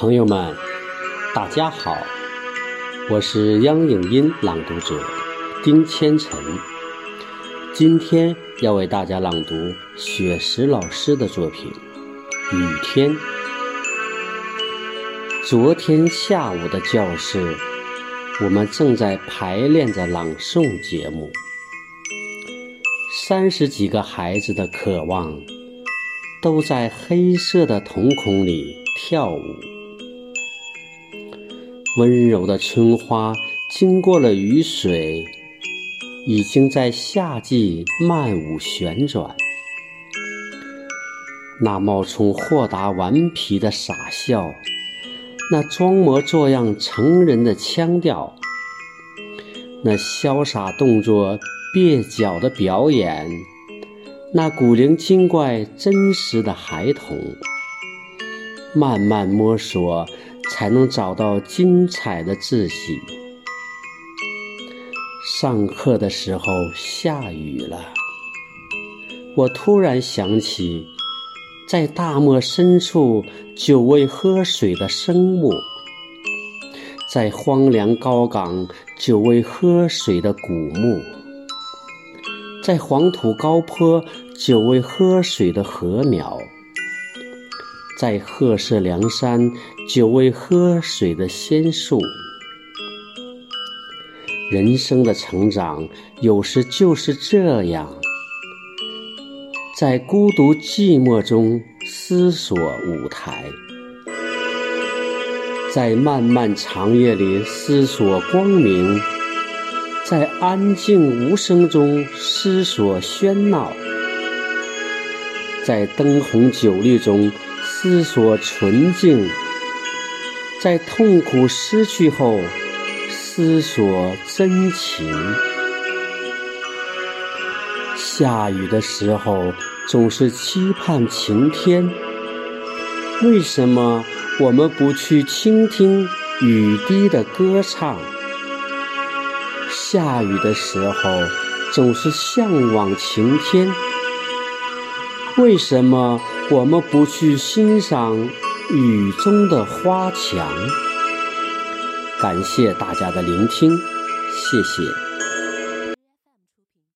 朋友们，大家好，我是央影音朗读者丁千晨，今天要为大家朗读雪石老师的作品《雨天》。昨天下午的教室，我们正在排练着朗诵节目，三十几个孩子的渴望，都在黑色的瞳孔里跳舞。温柔的春花经过了雨水，已经在夏季漫舞旋转。那冒充豁达顽皮的傻笑，那装模作样成人的腔调，那潇洒动作蹩脚的表演，那古灵精怪真实的孩童，慢慢摸索。才能找到精彩的自己。上课的时候下雨了，我突然想起，在大漠深处久未喝水的生物，在荒凉高岗久未喝水的古木，在黄土高坡久未喝水的禾苗。在褐色梁山，久未喝水的仙树。人生的成长，有时就是这样，在孤独寂寞中思索舞台，在漫漫长夜里思索光明，在安静无声中思索喧闹，在灯红酒绿中。思索纯净，在痛苦失去后思索真情。下雨的时候总是期盼晴天，为什么我们不去倾听雨滴的歌唱？下雨的时候总是向往晴天，为什么？我们不去欣赏雨中的花墙。感谢大家的聆听，谢谢。